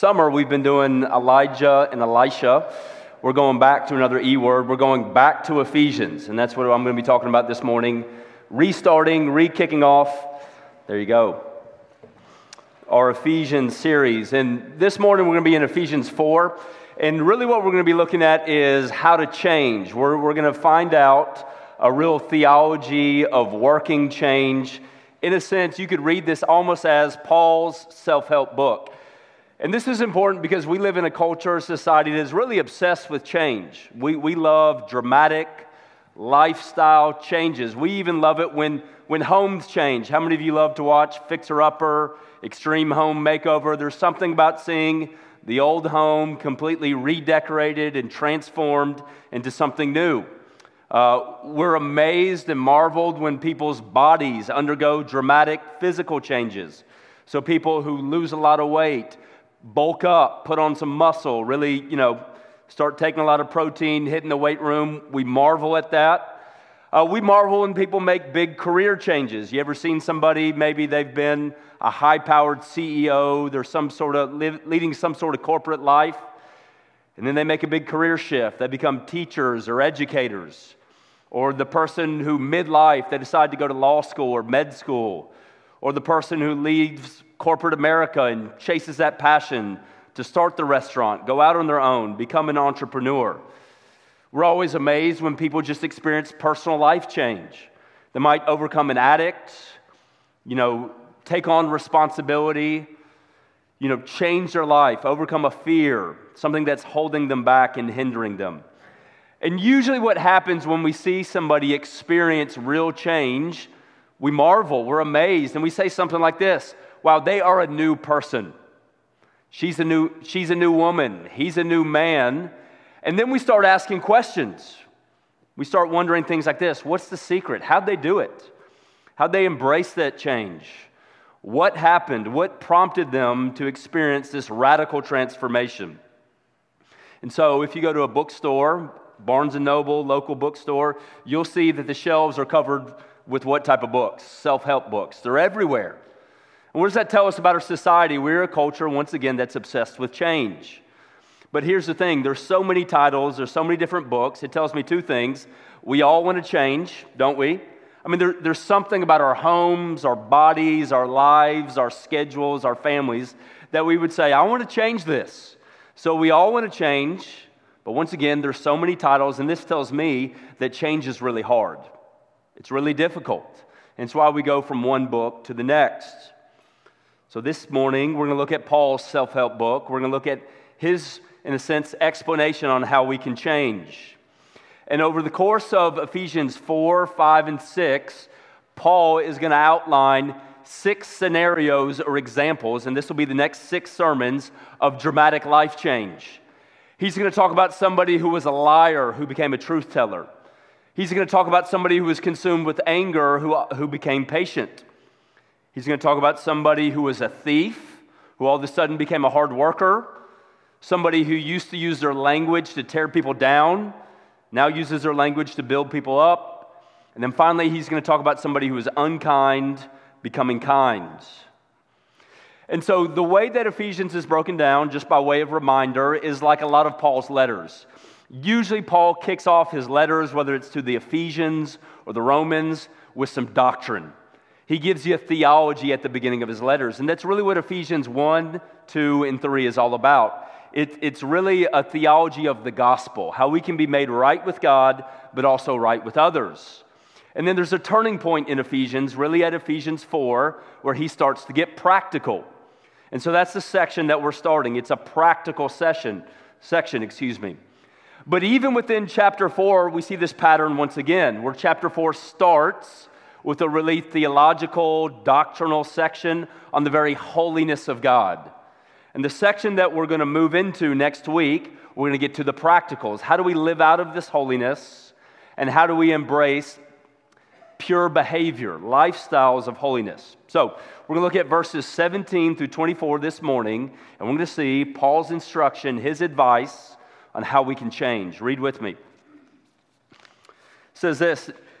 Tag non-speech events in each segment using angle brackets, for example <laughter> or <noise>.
summer, we've been doing Elijah and Elisha. We're going back to another E word. We're going back to Ephesians, and that's what I'm going to be talking about this morning. Restarting, re kicking off. There you go. Our Ephesians series. And this morning, we're going to be in Ephesians 4. And really, what we're going to be looking at is how to change. We're, we're going to find out a real theology of working change. In a sense, you could read this almost as Paul's self help book. And this is important because we live in a culture, society that is really obsessed with change. We, we love dramatic lifestyle changes. We even love it when, when homes change. How many of you love to watch Fixer Upper, Extreme Home Makeover? There's something about seeing the old home completely redecorated and transformed into something new. Uh, we're amazed and marveled when people's bodies undergo dramatic physical changes. So, people who lose a lot of weight, bulk up, put on some muscle, really, you know, start taking a lot of protein, hitting the weight room. We marvel at that. Uh, we marvel when people make big career changes. You ever seen somebody, maybe they've been a high powered CEO, they're some sort of leading some sort of corporate life, and then they make a big career shift. They become teachers or educators. Or the person who midlife, they decide to go to law school or med school. Or the person who leaves corporate America and chases that passion to start the restaurant, go out on their own, become an entrepreneur. We're always amazed when people just experience personal life change. They might overcome an addict, you know, take on responsibility, you know, change their life, overcome a fear, something that's holding them back and hindering them. And usually, what happens when we see somebody experience real change, we marvel, we're amazed, and we say something like this Wow, they are a new person. She's a new, she's a new woman. He's a new man. And then we start asking questions. We start wondering things like this What's the secret? How'd they do it? How'd they embrace that change? What happened? What prompted them to experience this radical transformation? And so, if you go to a bookstore, Barnes and Noble, local bookstore, you'll see that the shelves are covered with what type of books? Self help books. They're everywhere. And what does that tell us about our society? We're a culture, once again, that's obsessed with change. But here's the thing there's so many titles, there's so many different books. It tells me two things. We all want to change, don't we? I mean, there, there's something about our homes, our bodies, our lives, our schedules, our families that we would say, I want to change this. So we all want to change, but once again, there's so many titles, and this tells me that change is really hard. It's really difficult. And it's why we go from one book to the next. So this morning, we're going to look at Paul's self help book. We're going to look at his in a sense, explanation on how we can change. And over the course of Ephesians 4, 5, and 6, Paul is going to outline six scenarios or examples, and this will be the next six sermons of dramatic life change. He's going to talk about somebody who was a liar who became a truth teller. He's going to talk about somebody who was consumed with anger who, who became patient. He's going to talk about somebody who was a thief who all of a sudden became a hard worker Somebody who used to use their language to tear people down now uses their language to build people up. And then finally, he's going to talk about somebody who is unkind becoming kind. And so, the way that Ephesians is broken down, just by way of reminder, is like a lot of Paul's letters. Usually, Paul kicks off his letters, whether it's to the Ephesians or the Romans, with some doctrine. He gives you a theology at the beginning of his letters. And that's really what Ephesians 1, 2, and 3 is all about. It, it's really a theology of the gospel, how we can be made right with God, but also right with others. And then there's a turning point in Ephesians, really at Ephesians 4, where he starts to get practical. And so that's the section that we're starting. It's a practical session, section, excuse me. But even within chapter 4, we see this pattern once again, where chapter 4 starts with a really theological, doctrinal section on the very holiness of God. And the section that we're going to move into next week, we're going to get to the practicals. How do we live out of this holiness? And how do we embrace pure behavior, lifestyles of holiness? So, we're going to look at verses 17 through 24 this morning, and we're going to see Paul's instruction, his advice on how we can change. Read with me. It says this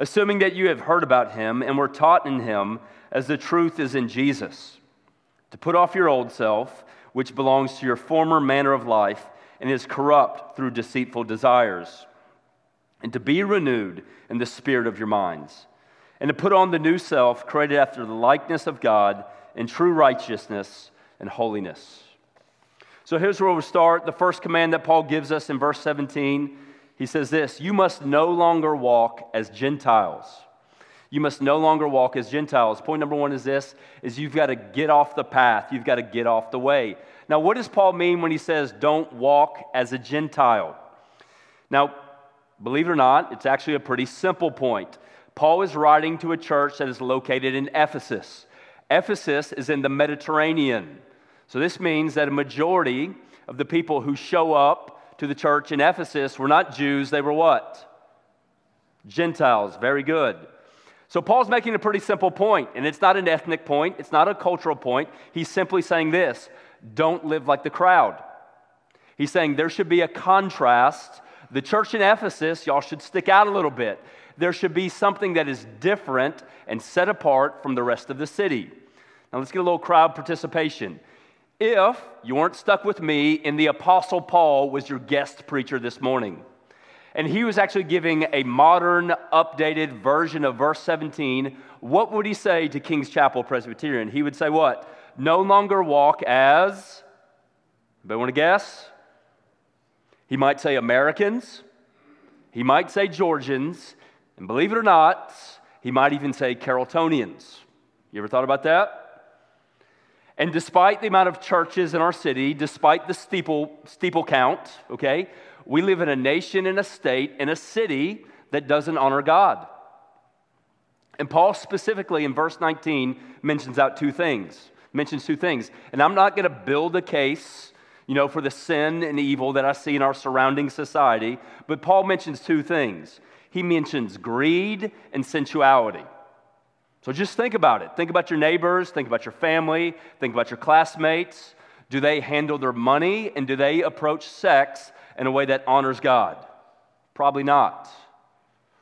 Assuming that you have heard about him and were taught in him as the truth is in Jesus, to put off your old self, which belongs to your former manner of life and is corrupt through deceitful desires, and to be renewed in the spirit of your minds, and to put on the new self, created after the likeness of God in true righteousness and holiness. So here's where we'll start. The first command that Paul gives us in verse 17 he says this You must no longer walk as Gentiles. You must no longer walk as Gentiles. Point number one is this is you've got to get off the path. You've got to get off the way. Now, what does Paul mean when he says don't walk as a Gentile? Now, believe it or not, it's actually a pretty simple point. Paul is writing to a church that is located in Ephesus. Ephesus is in the Mediterranean. So this means that a majority of the people who show up to the church in Ephesus were not Jews, they were what? Gentiles. Very good. So Paul's making a pretty simple point, and it's not an ethnic point, it's not a cultural point. He's simply saying this don't live like the crowd. He's saying there should be a contrast. The church in Ephesus, y'all should stick out a little bit. There should be something that is different and set apart from the rest of the city. Now let's get a little crowd participation if you weren't stuck with me and the Apostle Paul was your guest preacher this morning. And he was actually giving a modern, updated version of verse 17. What would he say to King's Chapel Presbyterian? He would say, What? No longer walk as, anybody want to guess? He might say Americans. He might say Georgians. And believe it or not, he might even say Carrolltonians. You ever thought about that? And despite the amount of churches in our city, despite the steeple, steeple count, okay, we live in a nation, in a state, in a city that doesn't honor God. And Paul specifically in verse 19 mentions out two things, mentions two things. And I'm not going to build a case, you know, for the sin and evil that I see in our surrounding society, but Paul mentions two things. He mentions greed and sensuality. So just think about it. Think about your neighbors, think about your family, think about your classmates. Do they handle their money and do they approach sex in a way that honors God? Probably not.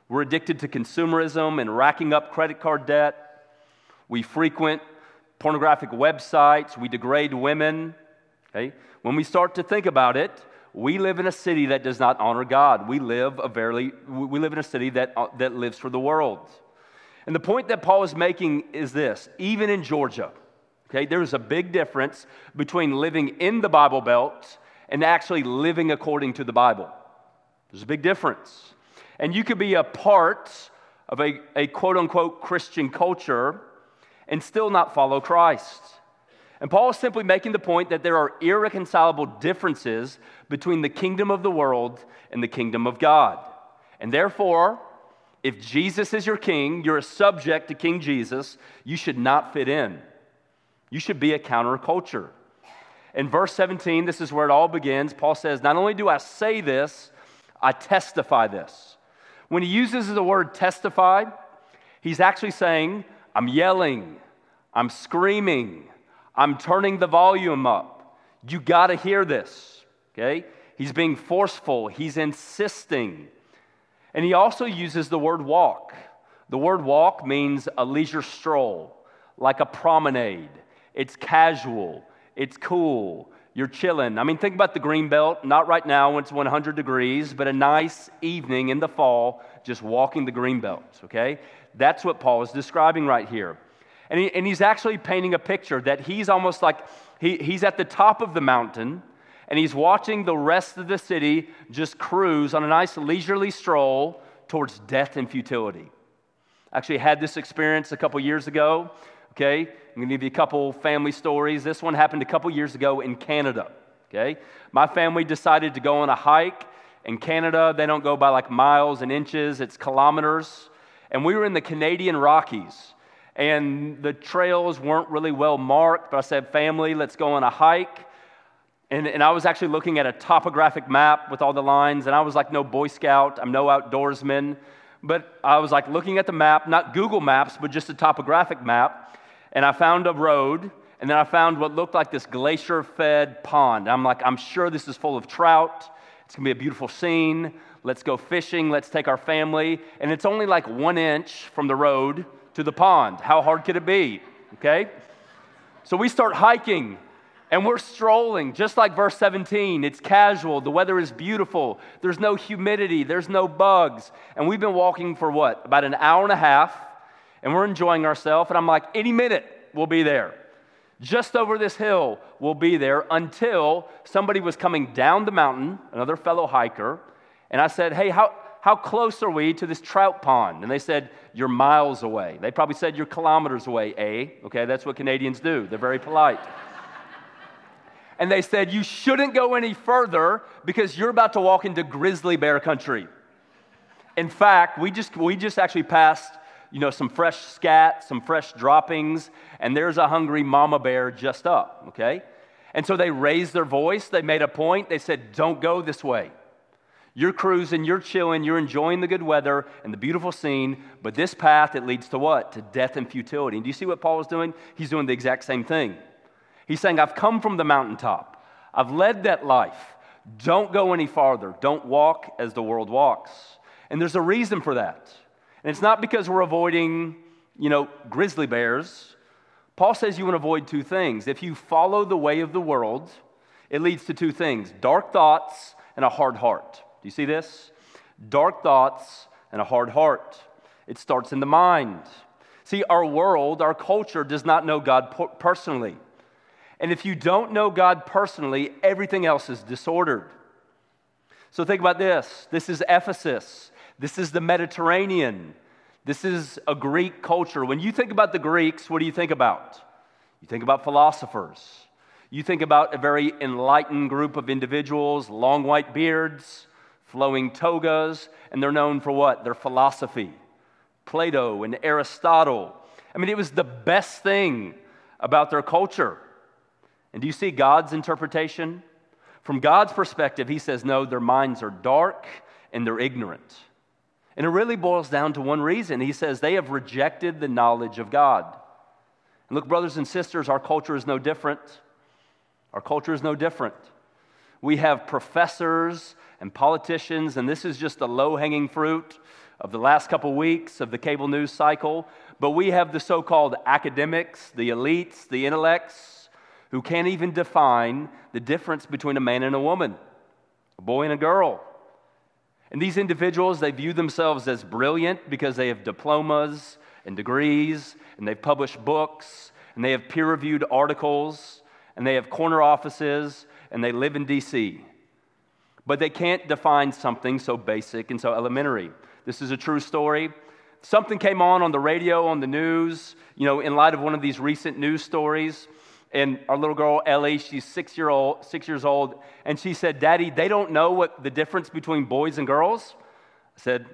We're addicted to consumerism and racking up credit card debt. We frequent pornographic websites. We degrade women. Okay? When we start to think about it, we live in a city that does not honor God. We live a very, we live in a city that, uh, that lives for the world. And the point that Paul is making is this even in Georgia, okay, there's a big difference between living in the Bible Belt and actually living according to the Bible. There's a big difference. And you could be a part of a, a quote unquote Christian culture and still not follow Christ. And Paul is simply making the point that there are irreconcilable differences between the kingdom of the world and the kingdom of God. And therefore, if Jesus is your king, you're a subject to King Jesus, you should not fit in. You should be a counterculture. In verse 17, this is where it all begins. Paul says, Not only do I say this, I testify this. When he uses the word testify, he's actually saying, I'm yelling, I'm screaming, I'm turning the volume up. You got to hear this, okay? He's being forceful, he's insisting. And he also uses the word walk. The word walk means a leisure stroll, like a promenade. It's casual, it's cool, you're chilling. I mean, think about the green belt, not right now when it's 100 degrees, but a nice evening in the fall, just walking the green belt, okay? That's what Paul is describing right here. And, he, and he's actually painting a picture that he's almost like he, he's at the top of the mountain and he's watching the rest of the city just cruise on a nice leisurely stroll towards death and futility. I actually, had this experience a couple years ago. Okay, I'm gonna give you a couple family stories. This one happened a couple years ago in Canada. Okay, my family decided to go on a hike. In Canada, they don't go by like miles and inches, it's kilometers. And we were in the Canadian Rockies, and the trails weren't really well marked. But I said, family, let's go on a hike. And, and I was actually looking at a topographic map with all the lines, and I was like no Boy Scout, I'm no outdoorsman. But I was like looking at the map, not Google Maps, but just a topographic map, and I found a road, and then I found what looked like this glacier fed pond. I'm like, I'm sure this is full of trout. It's gonna be a beautiful scene. Let's go fishing. Let's take our family. And it's only like one inch from the road to the pond. How hard could it be? Okay? So we start hiking and we're strolling, just like verse 17. It's casual. The weather is beautiful. There's no humidity. There's no bugs. And we've been walking for what? About an hour and a half. And we're enjoying ourselves. And I'm like, any minute we'll be there. Just over this hill we'll be there until somebody was coming down the mountain, another fellow hiker. And I said, hey, how, how close are we to this trout pond? And they said, You're miles away. They probably said, You're kilometers away, eh? Okay, that's what Canadians do. They're very polite and they said, You shouldn't go any further because you're about to walk into grizzly bear country. In fact, we just, we just actually passed you know, some fresh scat, some fresh droppings, and there's a hungry mama bear just up, okay? And so they raised their voice, they made a point, they said, Don't go this way. You're cruising, you're chilling, you're enjoying the good weather and the beautiful scene, but this path, it leads to what? To death and futility. And do you see what Paul is doing? He's doing the exact same thing. He's saying, I've come from the mountaintop, I've led that life. Don't go any farther. Don't walk as the world walks. And there's a reason for that. And it's not because we're avoiding, you know, grizzly bears. Paul says you want to avoid two things. If you follow the way of the world, it leads to two things dark thoughts and a hard heart. Do you see this? Dark thoughts and a hard heart. It starts in the mind. See, our world, our culture does not know God personally. And if you don't know God personally, everything else is disordered. So think about this this is Ephesus, this is the Mediterranean, this is a Greek culture. When you think about the Greeks, what do you think about? You think about philosophers. You think about a very enlightened group of individuals, long white beards, flowing togas, and they're known for what? Their philosophy. Plato and Aristotle. I mean, it was the best thing about their culture. And do you see God's interpretation? From God's perspective, He says, no, their minds are dark and they're ignorant. And it really boils down to one reason. He says they have rejected the knowledge of God. And look, brothers and sisters, our culture is no different. Our culture is no different. We have professors and politicians, and this is just the low hanging fruit of the last couple weeks of the cable news cycle. But we have the so called academics, the elites, the intellects who can't even define the difference between a man and a woman, a boy and a girl. And these individuals, they view themselves as brilliant because they have diplomas and degrees, and they've published books, and they have peer reviewed articles, and they have corner offices, and they live in DC. But they can't define something so basic and so elementary. This is a true story. Something came on on the radio, on the news, you know, in light of one of these recent news stories and our little girl Ellie, she's six year old, six years old, and she said, "Daddy, they don't know what the difference between boys and girls." I said,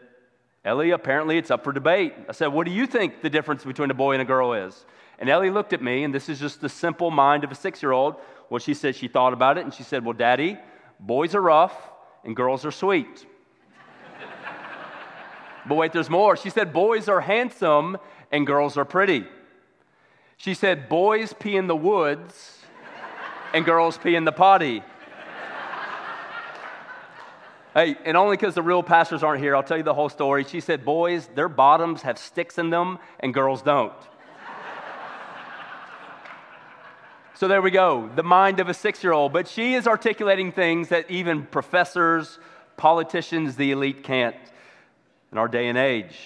"Ellie, apparently it's up for debate." I said, "What do you think the difference between a boy and a girl is?" And Ellie looked at me, and this is just the simple mind of a six year old. Well, she said she thought about it, and she said, "Well, Daddy, boys are rough and girls are sweet." <laughs> but wait, there's more. She said, "Boys are handsome and girls are pretty." She said, Boys pee in the woods and girls pee in the potty. Hey, and only because the real pastors aren't here, I'll tell you the whole story. She said, Boys, their bottoms have sticks in them, and girls don't. so there we go, the mind of a six year old. But she is articulating things that even professors, politicians, the elite can't in our day and age.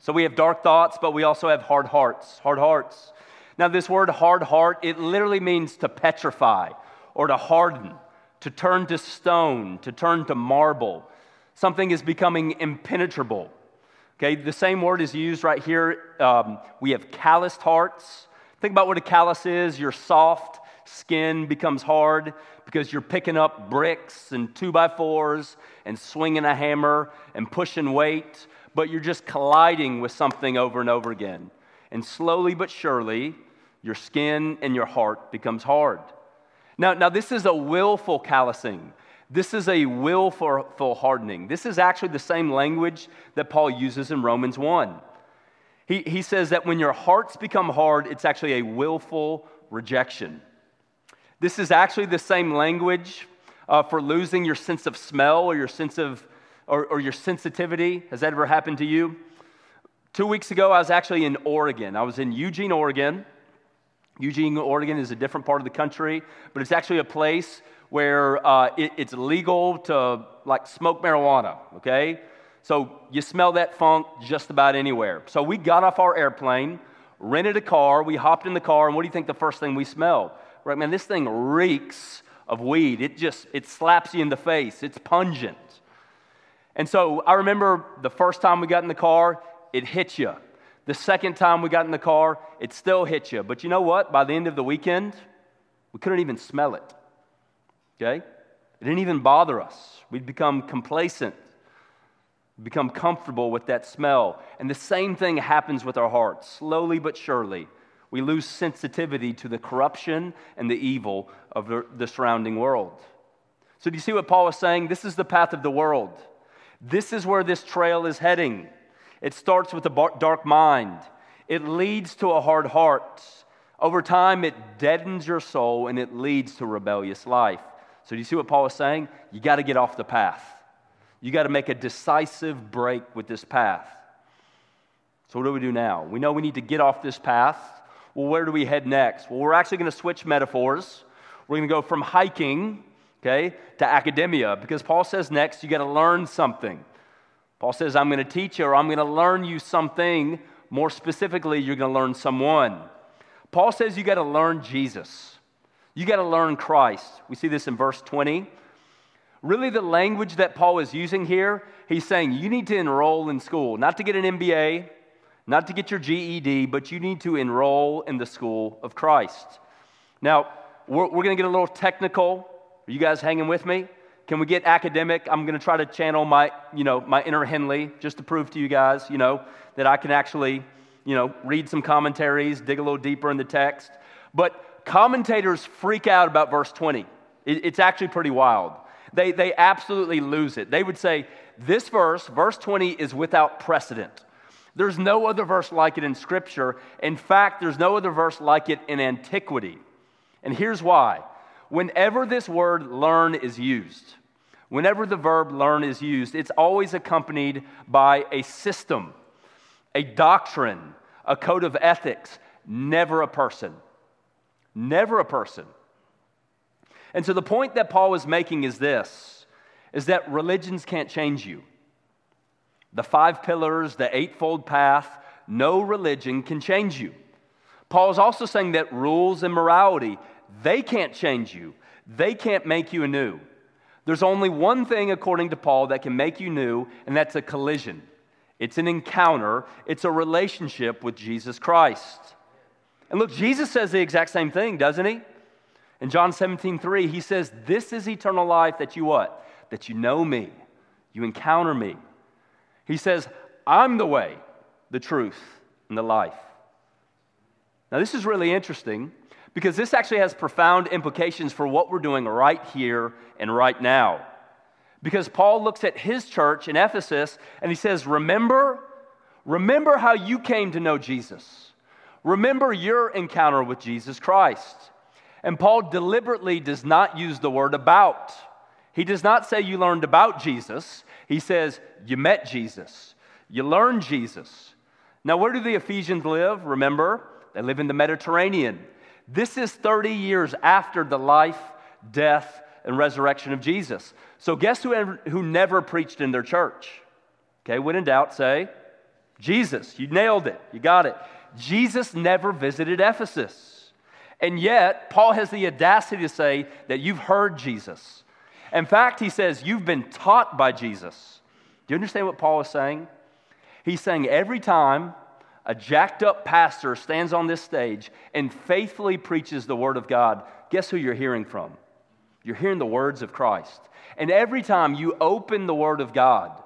So we have dark thoughts, but we also have hard hearts. Hard hearts. Now, this word hard heart, it literally means to petrify or to harden, to turn to stone, to turn to marble. Something is becoming impenetrable. Okay, the same word is used right here. Um, we have calloused hearts. Think about what a callus is. Your soft skin becomes hard because you're picking up bricks and two by fours and swinging a hammer and pushing weight, but you're just colliding with something over and over again. And slowly but surely, your skin and your heart becomes hard. Now, now this is a willful callousing. This is a willful hardening. This is actually the same language that Paul uses in Romans 1. He, he says that when your hearts become hard, it's actually a willful rejection. This is actually the same language uh, for losing your sense of smell or your sense of or, or your sensitivity. Has that ever happened to you? Two weeks ago, I was actually in Oregon. I was in Eugene, Oregon. Eugene, Oregon is a different part of the country, but it's actually a place where uh, it, it's legal to like smoke marijuana, okay? So you smell that funk just about anywhere. So we got off our airplane, rented a car, we hopped in the car, and what do you think the first thing we smelled? Right, man, this thing reeks of weed. It just, it slaps you in the face. It's pungent. And so I remember the first time we got in the car, it hit you. The second time we got in the car, it still hit you. But you know what? By the end of the weekend, we couldn't even smell it. Okay? It didn't even bother us. We'd become complacent, We'd become comfortable with that smell. And the same thing happens with our hearts. Slowly but surely, we lose sensitivity to the corruption and the evil of the surrounding world. So, do you see what Paul is saying? This is the path of the world. This is where this trail is heading. It starts with a dark mind, it leads to a hard heart. Over time, it deadens your soul and it leads to rebellious life. So, do you see what Paul is saying? You got to get off the path. You got to make a decisive break with this path. So, what do we do now? We know we need to get off this path. Well, where do we head next? Well, we're actually going to switch metaphors. We're going to go from hiking, okay, to academia because Paul says next you got to learn something. Paul says, I'm going to teach you or I'm going to learn you something. More specifically, you're going to learn someone. Paul says you got to learn Jesus. You got to learn Christ. We see this in verse 20. Really, the language that Paul is using here, he's saying you need to enroll in school, not to get an MBA, not to get your GED, but you need to enroll in the school of Christ. Now, we're, we're going to get a little technical. Are you guys hanging with me? Can we get academic? I'm going to try to channel my, you know, my inner Henley just to prove to you guys, you know, that I can actually, you know, read some commentaries, dig a little deeper in the text. But Commentators freak out about verse 20. It's actually pretty wild. They, they absolutely lose it. They would say, This verse, verse 20, is without precedent. There's no other verse like it in Scripture. In fact, there's no other verse like it in antiquity. And here's why. Whenever this word learn is used, whenever the verb learn is used, it's always accompanied by a system, a doctrine, a code of ethics, never a person never a person. And so the point that Paul is making is this is that religions can't change you. The five pillars, the eightfold path, no religion can change you. Paul is also saying that rules and morality, they can't change you. They can't make you anew. There's only one thing, according to Paul, that can make you new, and that's a collision. It's an encounter, it's a relationship with Jesus Christ. And look, Jesus says the exact same thing, doesn't he? In John 17, 3, he says, This is eternal life that you what? That you know me, you encounter me. He says, I'm the way, the truth, and the life. Now, this is really interesting because this actually has profound implications for what we're doing right here and right now. Because Paul looks at his church in Ephesus and he says, Remember, remember how you came to know Jesus. Remember your encounter with Jesus Christ. And Paul deliberately does not use the word about. He does not say you learned about Jesus. He says you met Jesus. You learned Jesus. Now, where do the Ephesians live? Remember, they live in the Mediterranean. This is 30 years after the life, death, and resurrection of Jesus. So, guess who, ever, who never preached in their church? Okay, when in doubt, say Jesus. You nailed it. You got it. Jesus never visited Ephesus. And yet, Paul has the audacity to say that you've heard Jesus. In fact, he says, You've been taught by Jesus. Do you understand what Paul is saying? He's saying every time a jacked up pastor stands on this stage and faithfully preaches the Word of God, guess who you're hearing from? You're hearing the words of Christ. And every time you open the Word of God,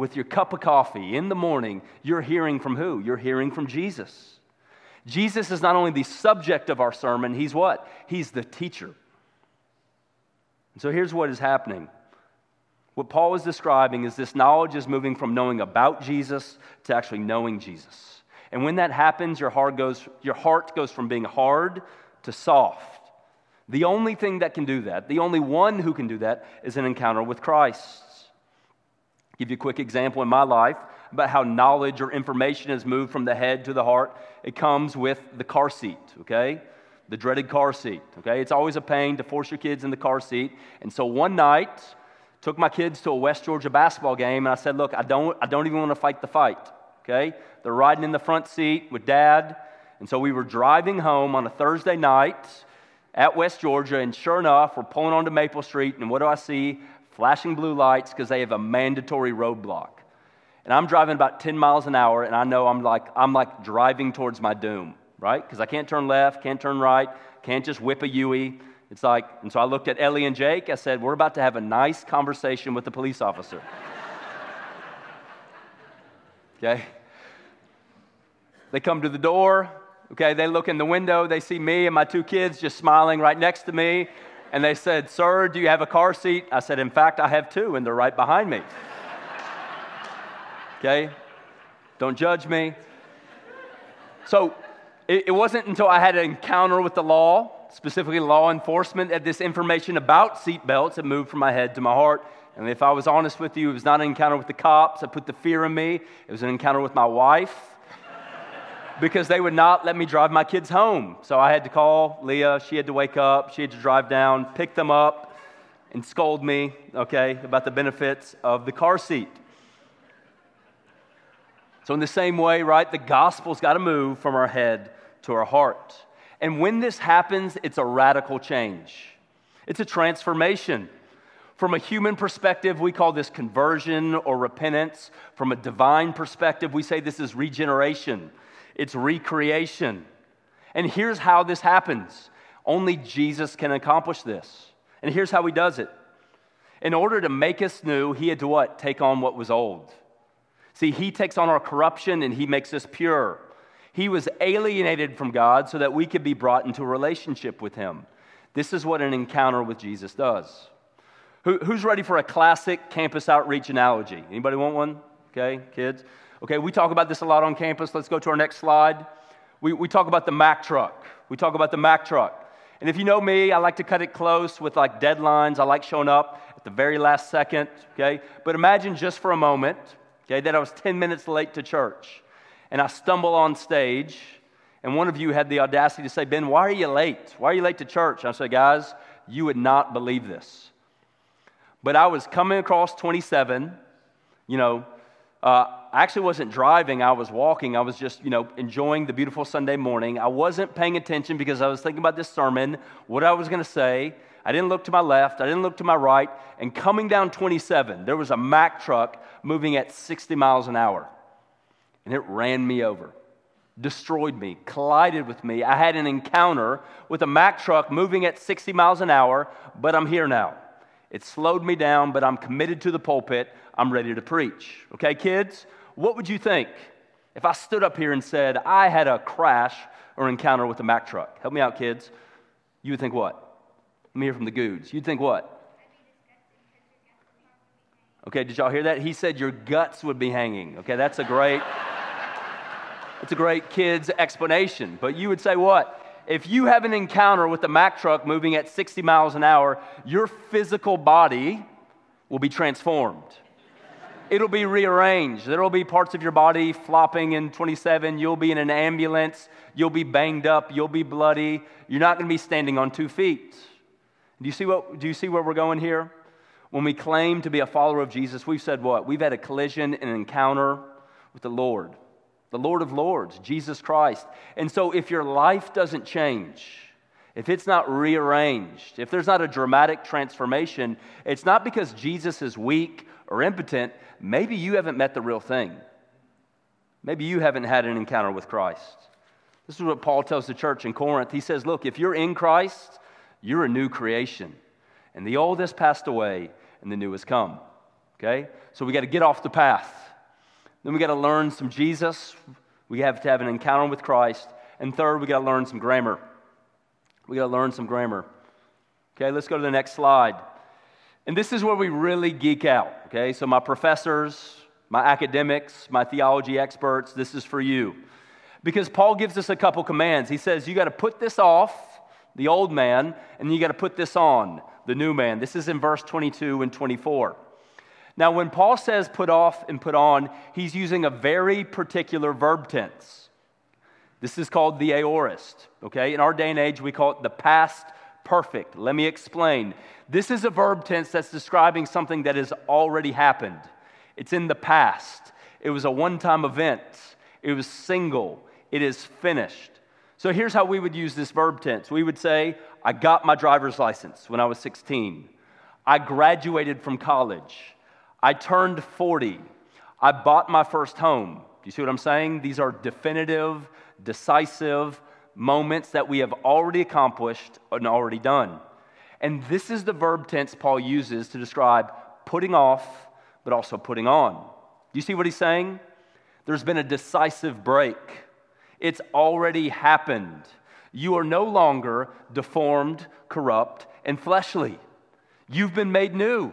with your cup of coffee in the morning, you're hearing from who? You're hearing from Jesus. Jesus is not only the subject of our sermon, he's what? He's the teacher. And so here's what is happening. What Paul is describing is this knowledge is moving from knowing about Jesus to actually knowing Jesus. And when that happens, your heart goes, your heart goes from being hard to soft. The only thing that can do that, the only one who can do that, is an encounter with Christ. I'll give you a quick example in my life about how knowledge or information is moved from the head to the heart. It comes with the car seat, okay? The dreaded car seat, okay? It's always a pain to force your kids in the car seat. And so one night, took my kids to a West Georgia basketball game, and I said, Look, I don't, I don't even want to fight the fight, okay? They're riding in the front seat with dad. And so we were driving home on a Thursday night at West Georgia, and sure enough, we're pulling onto Maple Street, and what do I see? Flashing blue lights because they have a mandatory roadblock. And I'm driving about 10 miles an hour, and I know I'm like, I'm like driving towards my doom, right? Because I can't turn left, can't turn right, can't just whip a Yui. It's like, and so I looked at Ellie and Jake. I said, We're about to have a nice conversation with the police officer. <laughs> okay? They come to the door. Okay, they look in the window, they see me and my two kids just smiling right next to me, and they said, Sir, do you have a car seat? I said, In fact, I have two, and they're right behind me. <laughs> okay, don't judge me. So it, it wasn't until I had an encounter with the law, specifically law enforcement, that this information about seatbelts had moved from my head to my heart. And if I was honest with you, it was not an encounter with the cops that put the fear in me, it was an encounter with my wife because they would not let me drive my kids home. So I had to call Leah. She had to wake up. She had to drive down, pick them up, and scold me, okay, about the benefits of the car seat. So, in the same way, right, the gospel's got to move from our head to our heart. And when this happens, it's a radical change, it's a transformation. From a human perspective, we call this conversion or repentance. From a divine perspective, we say this is regeneration it's recreation. And here's how this happens only Jesus can accomplish this. And here's how he does it. In order to make us new, he had to what? Take on what was old. See, he takes on our corruption and he makes us pure. He was alienated from God so that we could be brought into a relationship with him. This is what an encounter with Jesus does. Who, who's ready for a classic campus outreach analogy? Anybody want one? Okay, kids? Okay, we talk about this a lot on campus. Let's go to our next slide. We, we talk about the Mack truck. We talk about the Mack truck. And if you know me, I like to cut it close with like deadlines. I like showing up at the very last second, okay? But imagine just for a moment, okay, that I was 10 minutes late to church and I stumble on stage and one of you had the audacity to say, Ben, why are you late? Why are you late to church? And I said, guys, you would not believe this. But I was coming across 27, you know, uh, I actually wasn't driving, I was walking. I was just, you know, enjoying the beautiful Sunday morning. I wasn't paying attention because I was thinking about this sermon, what I was going to say. I didn't look to my left, I didn't look to my right. And coming down 27, there was a Mack truck moving at 60 miles an hour. And it ran me over, destroyed me, collided with me. I had an encounter with a Mack truck moving at 60 miles an hour, but I'm here now. It slowed me down, but I'm committed to the pulpit. I'm ready to preach. Okay, kids? What would you think if I stood up here and said, I had a crash or encounter with a Mack truck? Help me out, kids. You would think what? Let me hear from the goods. You'd think what? Okay, did y'all hear that? He said your guts would be hanging. Okay, that's a great, <laughs> it's a great kid's explanation. But you would say what? If you have an encounter with a Mack truck moving at 60 miles an hour, your physical body will be transformed it'll be rearranged. There will be parts of your body flopping in 27. You'll be in an ambulance. You'll be banged up. You'll be bloody. You're not going to be standing on two feet. Do you, see what, do you see where we're going here? When we claim to be a follower of Jesus, we've said what? We've had a collision, an encounter with the Lord, the Lord of Lords, Jesus Christ. And so if your life doesn't change, if it's not rearranged, if there's not a dramatic transformation, it's not because Jesus is weak or impotent, maybe you haven't met the real thing. Maybe you haven't had an encounter with Christ. This is what Paul tells the church in Corinth. He says, Look, if you're in Christ, you're a new creation. And the old has passed away and the new has come. Okay? So we got to get off the path. Then we got to learn some Jesus. We have to have an encounter with Christ. And third, we got to learn some grammar. We got to learn some grammar. Okay, let's go to the next slide. And this is where we really geek out, okay? So, my professors, my academics, my theology experts, this is for you. Because Paul gives us a couple commands. He says, You got to put this off, the old man, and you got to put this on, the new man. This is in verse 22 and 24. Now, when Paul says put off and put on, he's using a very particular verb tense. This is called the aorist, okay? In our day and age, we call it the past perfect. Let me explain. This is a verb tense that's describing something that has already happened. It's in the past. It was a one time event. It was single. It is finished. So here's how we would use this verb tense we would say, I got my driver's license when I was 16. I graduated from college. I turned 40. I bought my first home. Do you see what I'm saying? These are definitive, decisive moments that we have already accomplished and already done. And this is the verb tense Paul uses to describe putting off, but also putting on. Do you see what he's saying? There's been a decisive break, it's already happened. You are no longer deformed, corrupt, and fleshly. You've been made new.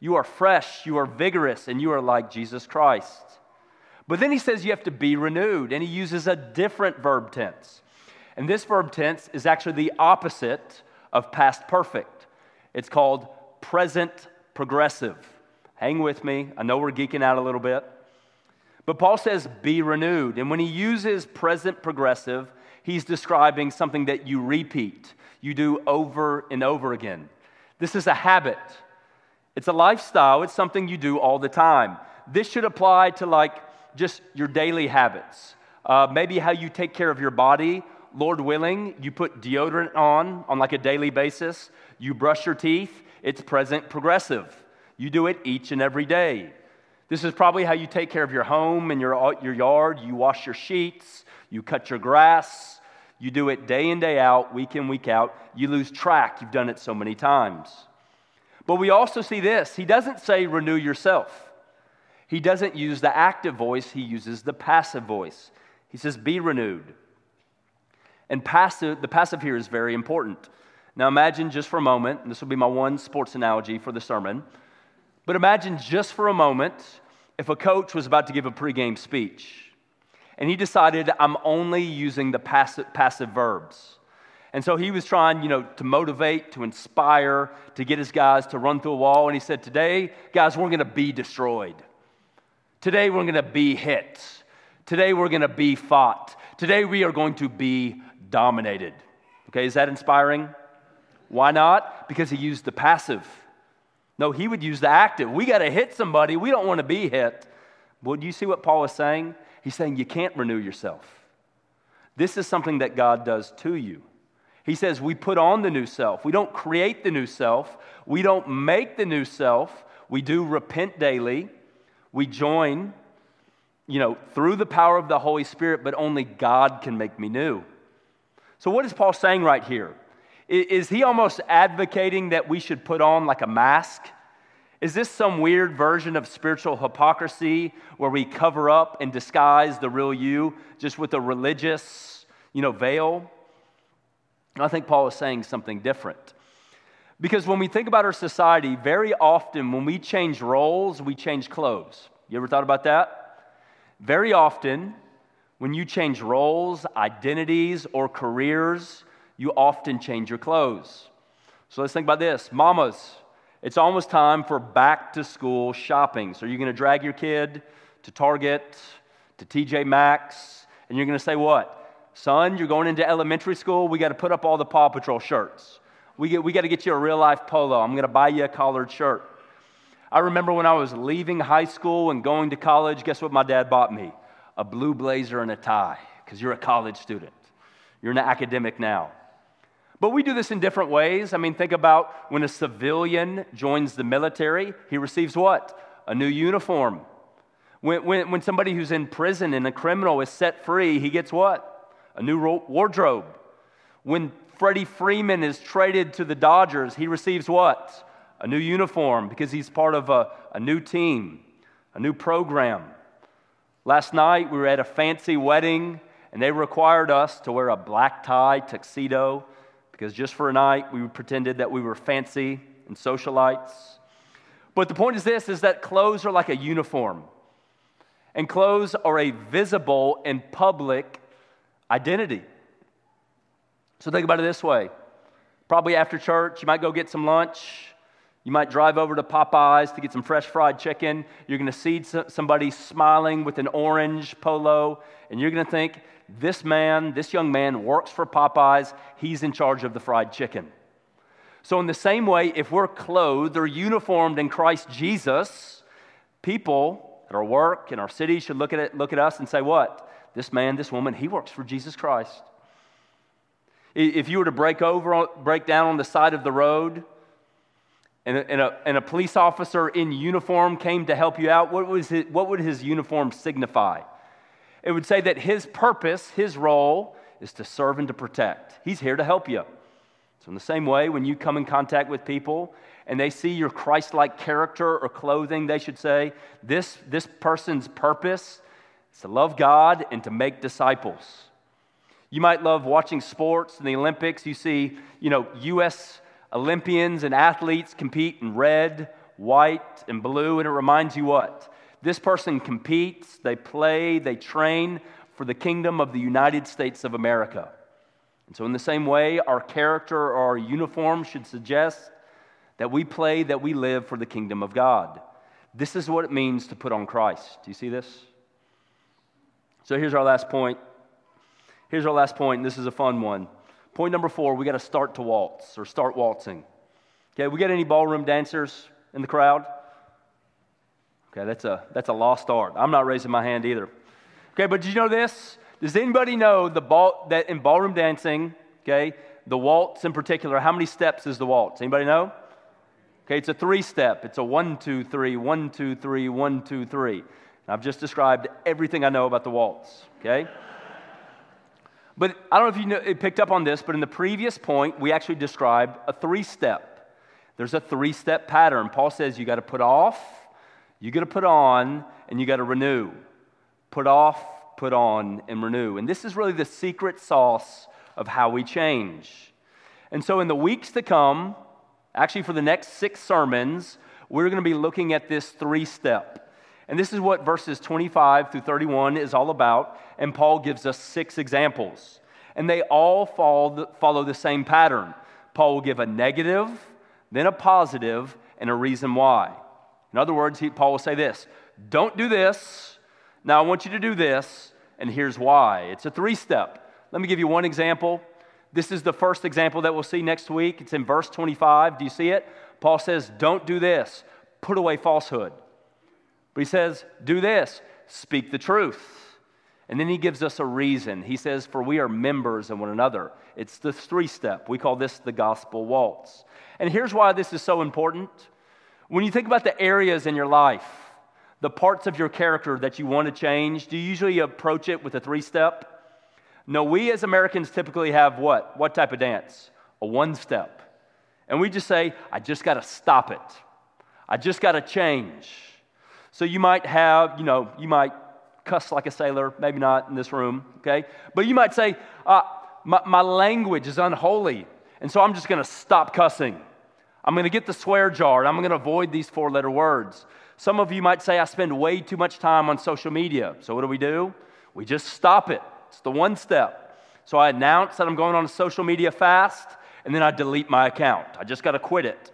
You are fresh, you are vigorous, and you are like Jesus Christ. But then he says you have to be renewed, and he uses a different verb tense. And this verb tense is actually the opposite of past perfect. It's called present progressive. Hang with me. I know we're geeking out a little bit. But Paul says, be renewed. And when he uses present progressive, he's describing something that you repeat, you do over and over again. This is a habit, it's a lifestyle, it's something you do all the time. This should apply to like just your daily habits. Uh, maybe how you take care of your body. Lord willing, you put deodorant on on like a daily basis. You brush your teeth. It's present progressive. You do it each and every day. This is probably how you take care of your home and your, uh, your yard. You wash your sheets. You cut your grass. You do it day in, day out, week in, week out. You lose track. You've done it so many times. But we also see this. He doesn't say renew yourself. He doesn't use the active voice, he uses the passive voice. He says, Be renewed. And passive, the passive here is very important. Now imagine just for a moment, and this will be my one sports analogy for the sermon, but imagine just for a moment if a coach was about to give a pregame speech and he decided, I'm only using the passive, passive verbs. And so he was trying, you know, to motivate, to inspire, to get his guys to run through a wall. And he said, Today, guys, we're going to be destroyed. Today we're going to be hit. Today we're going to be fought. Today we are going to be dominated. Okay, is that inspiring? Why not? Because he used the passive. No, he would use the active. We got to hit somebody. We don't want to be hit. Well, do you see what Paul is saying? He's saying you can't renew yourself. This is something that God does to you. He says we put on the new self. We don't create the new self. We don't make the new self. We do repent daily. We join, you know, through the power of the Holy Spirit, but only God can make me new. So, what is Paul saying right here? Is he almost advocating that we should put on like a mask? Is this some weird version of spiritual hypocrisy where we cover up and disguise the real you just with a religious, you know, veil? I think Paul is saying something different. Because when we think about our society, very often when we change roles, we change clothes. You ever thought about that? Very often, when you change roles, identities, or careers, you often change your clothes. So let's think about this. Mamas, it's almost time for back to school shopping. So you're going to drag your kid to Target, to TJ Maxx, and you're going to say, What? Son, you're going into elementary school. We got to put up all the Paw Patrol shirts. We, get, we got to get you a real life polo. I'm going to buy you a collared shirt. I remember when I was leaving high school and going to college, guess what my dad bought me? A blue blazer and a tie, because you're a college student. You're an academic now. But we do this in different ways. I mean, think about when a civilian joins the military, he receives what? A new uniform. When, when, when somebody who's in prison and a criminal is set free, he gets what? A new wardrobe. When Freddie Freeman is traded to the Dodgers, he receives what? A new uniform because he's part of a, a new team, a new program. Last night, we were at a fancy wedding, and they required us to wear a black tie tuxedo because just for a night, we pretended that we were fancy and socialites. But the point is this is that clothes are like a uniform. And clothes are a visible and public identity. So think about it this way. Probably after church, you might go get some lunch. You might drive over to Popeyes to get some fresh fried chicken. You're going to see somebody smiling with an orange polo, and you're going to think, this man, this young man works for Popeyes. He's in charge of the fried chicken. So, in the same way, if we're clothed or uniformed in Christ Jesus, people at our work, in our city, should look at, it, look at us and say, What? This man, this woman, he works for Jesus Christ. If you were to break over, break down on the side of the road, and a, and a, and a police officer in uniform came to help you out, what, was it, what would his uniform signify? It would say that his purpose, his role, is to serve and to protect. He's here to help you. So, in the same way, when you come in contact with people and they see your Christ like character or clothing, they should say, this, this person's purpose is to love God and to make disciples. You might love watching sports in the Olympics. You see, you know, U.S. Olympians and athletes compete in red, white, and blue, and it reminds you what? This person competes, they play, they train for the kingdom of the United States of America. And so, in the same way, our character or our uniform should suggest that we play, that we live for the kingdom of God. This is what it means to put on Christ. Do you see this? So, here's our last point. Here's our last point, and this is a fun one. Point number four we got to start to waltz or start waltzing. Okay, we got any ballroom dancers in the crowd? Okay, that's a, that's a lost art. I'm not raising my hand either. Okay, but did you know this? Does anybody know the ball, that in ballroom dancing, okay, the waltz in particular, how many steps is the waltz? Anybody know? Okay, it's a three step. It's a one, two, three, one, two, three, one, two, three. And I've just described everything I know about the waltz, okay? But I don't know if you know, picked up on this, but in the previous point, we actually described a three step. There's a three step pattern. Paul says you got to put off, you got to put on, and you got to renew. Put off, put on, and renew. And this is really the secret sauce of how we change. And so, in the weeks to come, actually for the next six sermons, we're going to be looking at this three step. And this is what verses 25 through 31 is all about. And Paul gives us six examples. And they all follow the same pattern. Paul will give a negative, then a positive, and a reason why. In other words, he, Paul will say this Don't do this. Now I want you to do this, and here's why. It's a three step. Let me give you one example. This is the first example that we'll see next week. It's in verse 25. Do you see it? Paul says, Don't do this. Put away falsehood. But he says, do this speak the truth. And then he gives us a reason. He says, For we are members of one another. It's the three step. We call this the gospel waltz. And here's why this is so important. When you think about the areas in your life, the parts of your character that you want to change, do you usually approach it with a three step? No, we as Americans typically have what? What type of dance? A one step. And we just say, I just got to stop it. I just got to change. So you might have, you know, you might cuss like a sailor, maybe not in this room, okay? But you might say, uh, my, my language is unholy, and so I'm just gonna stop cussing. I'm gonna get the swear jar, and I'm gonna avoid these four letter words. Some of you might say, I spend way too much time on social media. So what do we do? We just stop it. It's the one step. So I announce that I'm going on a social media fast, and then I delete my account. I just gotta quit it.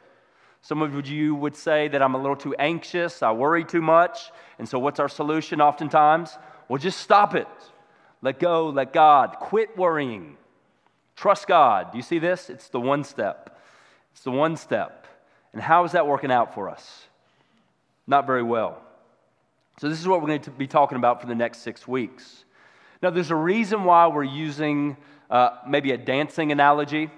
Some of you would say that I'm a little too anxious, I worry too much. And so, what's our solution oftentimes? Well, just stop it. Let go, let God. Quit worrying. Trust God. Do you see this? It's the one step. It's the one step. And how is that working out for us? Not very well. So, this is what we're going to be talking about for the next six weeks. Now, there's a reason why we're using uh, maybe a dancing analogy,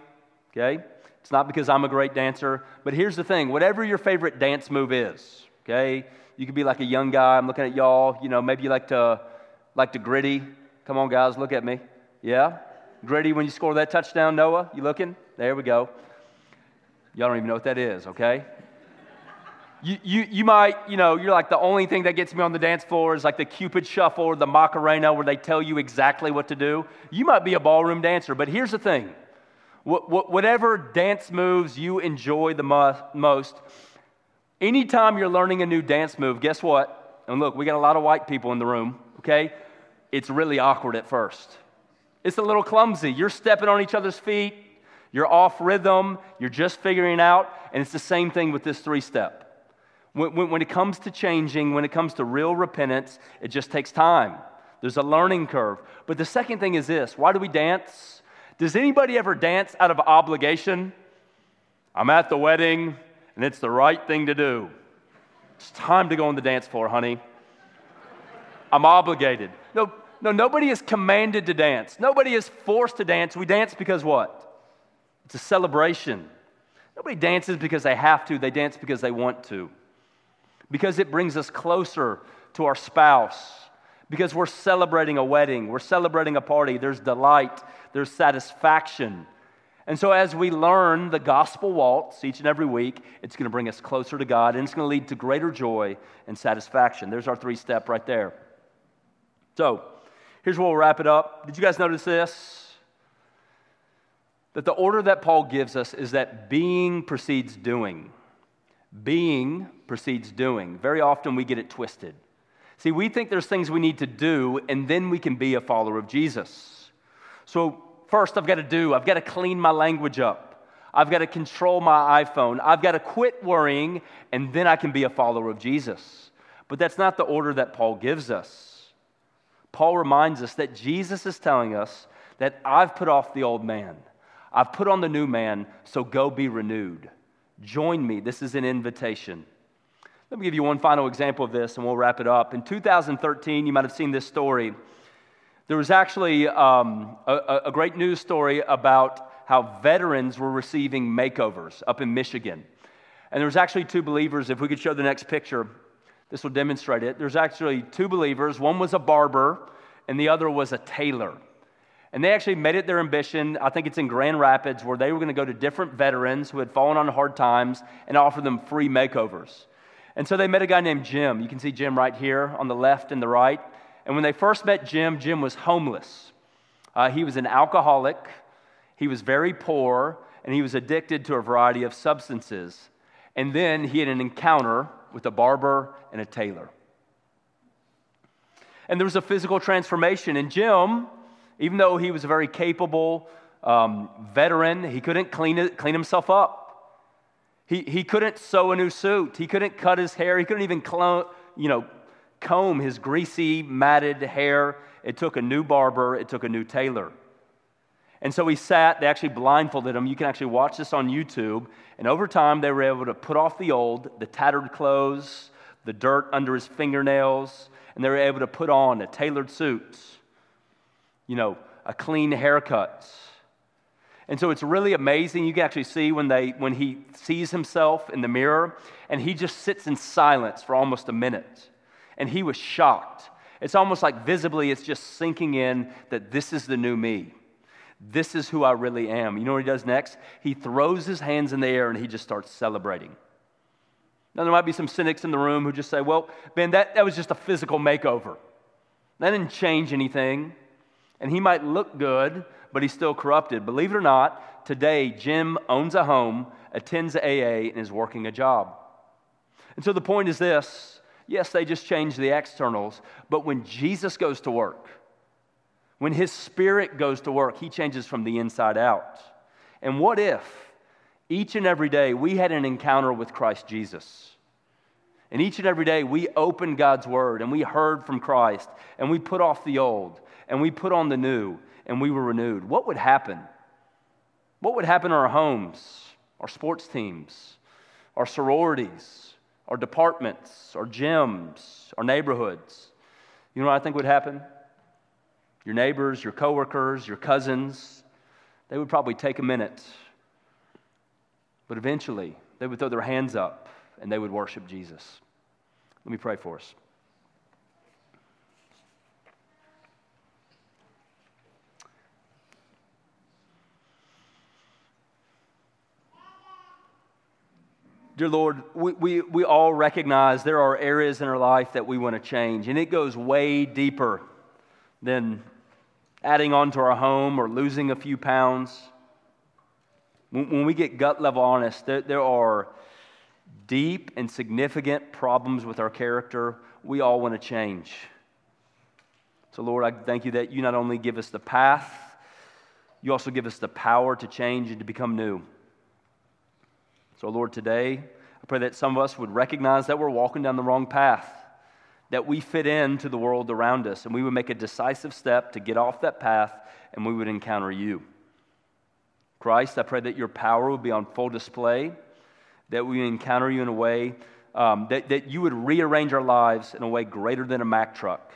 okay? It's not because I'm a great dancer, but here's the thing whatever your favorite dance move is, okay? You could be like a young guy. I'm looking at y'all. You know, maybe you like to like to griddy. Come on, guys, look at me. Yeah? Griddy when you score that touchdown, Noah? You looking? There we go. Y'all don't even know what that is, okay? You, you, you might, you know, you're like the only thing that gets me on the dance floor is like the Cupid shuffle or the Macarena where they tell you exactly what to do. You might be a ballroom dancer, but here's the thing whatever dance moves you enjoy the most, Anytime you're learning a new dance move, guess what? And look, we got a lot of white people in the room, okay? It's really awkward at first. It's a little clumsy. You're stepping on each other's feet, you're off rhythm, you're just figuring out, and it's the same thing with this three step. When, when, when, it comes to changing, when it comes to real repentance, it just takes time. There's a learning curve. But the second thing is this why do we dance? Does anybody ever dance out of obligation? I'm at the wedding, and it's the right thing to do. It's time to go on the dance floor, honey. I'm obligated. No, no, nobody is commanded to dance. Nobody is forced to dance. We dance because what? It's a celebration. Nobody dances because they have to, they dance because they want to. Because it brings us closer to our spouse. Because we're celebrating a wedding, we're celebrating a party. There's delight, there's satisfaction. And so, as we learn the gospel waltz each and every week, it's going to bring us closer to God and it's going to lead to greater joy and satisfaction. There's our three step right there. So, here's where we'll wrap it up. Did you guys notice this? That the order that Paul gives us is that being precedes doing. Being precedes doing. Very often we get it twisted. See, we think there's things we need to do and then we can be a follower of Jesus. So, first I've got to do, I've got to clean my language up. I've got to control my iPhone. I've got to quit worrying, and then I can be a follower of Jesus. But that's not the order that Paul gives us. Paul reminds us that Jesus is telling us that I've put off the old man, I've put on the new man, so go be renewed. Join me. This is an invitation. Let me give you one final example of this and we'll wrap it up. In 2013, you might have seen this story. There was actually um, a, a great news story about how veterans were receiving makeovers up in Michigan. And there was actually two believers. If we could show the next picture, this will demonstrate it. There's actually two believers. One was a barber, and the other was a tailor. And they actually made it their ambition. I think it's in Grand Rapids, where they were going to go to different veterans who had fallen on hard times and offer them free makeovers. And so they met a guy named Jim. You can see Jim right here on the left and the right. And when they first met Jim, Jim was homeless. Uh, he was an alcoholic, he was very poor, and he was addicted to a variety of substances. And then he had an encounter with a barber and a tailor. And there was a physical transformation. And Jim, even though he was a very capable um, veteran, he couldn't clean, it, clean himself up. He, he couldn't sew a new suit. He couldn't cut his hair. He couldn't even clone, you know, comb his greasy, matted hair. It took a new barber, it took a new tailor. And so he sat, they actually blindfolded him. You can actually watch this on YouTube. And over time, they were able to put off the old, the tattered clothes, the dirt under his fingernails, and they were able to put on a tailored suit, you know, a clean haircut. And so it's really amazing. You can actually see when, they, when he sees himself in the mirror, and he just sits in silence for almost a minute and he was shocked. It's almost like visibly it's just sinking in that this is the new me. This is who I really am. You know what he does next? He throws his hands in the air and he just starts celebrating. Now, there might be some cynics in the room who just say, well, Ben, that, that was just a physical makeover. That didn't change anything. And he might look good, but he's still corrupted. Believe it or not, today Jim owns a home, attends AA, and is working a job. And so the point is this Yes, they just change the externals, but when Jesus goes to work, when his spirit goes to work, he changes from the inside out. And what if each and every day we had an encounter with Christ Jesus? And each and every day we opened God's word and we heard from Christ and we put off the old and we put on the new and we were renewed. What would happen? What would happen in our homes, our sports teams, our sororities, our departments, our gyms, our neighborhoods. You know what I think would happen? Your neighbors, your coworkers, your cousins, they would probably take a minute. But eventually, they would throw their hands up and they would worship Jesus. Let me pray for us. Dear Lord, we, we, we all recognize there are areas in our life that we want to change, and it goes way deeper than adding on to our home or losing a few pounds. When, when we get gut level honest, there, there are deep and significant problems with our character, we all want to change. So, Lord, I thank you that you not only give us the path, you also give us the power to change and to become new. So, Lord, today, I pray that some of us would recognize that we're walking down the wrong path, that we fit into the world around us, and we would make a decisive step to get off that path and we would encounter you. Christ, I pray that your power would be on full display, that we encounter you in a way um, that, that you would rearrange our lives in a way greater than a Mack truck.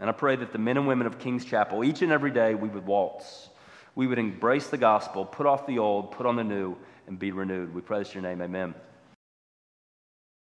And I pray that the men and women of King's Chapel, each and every day, we would waltz. We would embrace the gospel, put off the old, put on the new, and be renewed. We pray praise your name. Amen.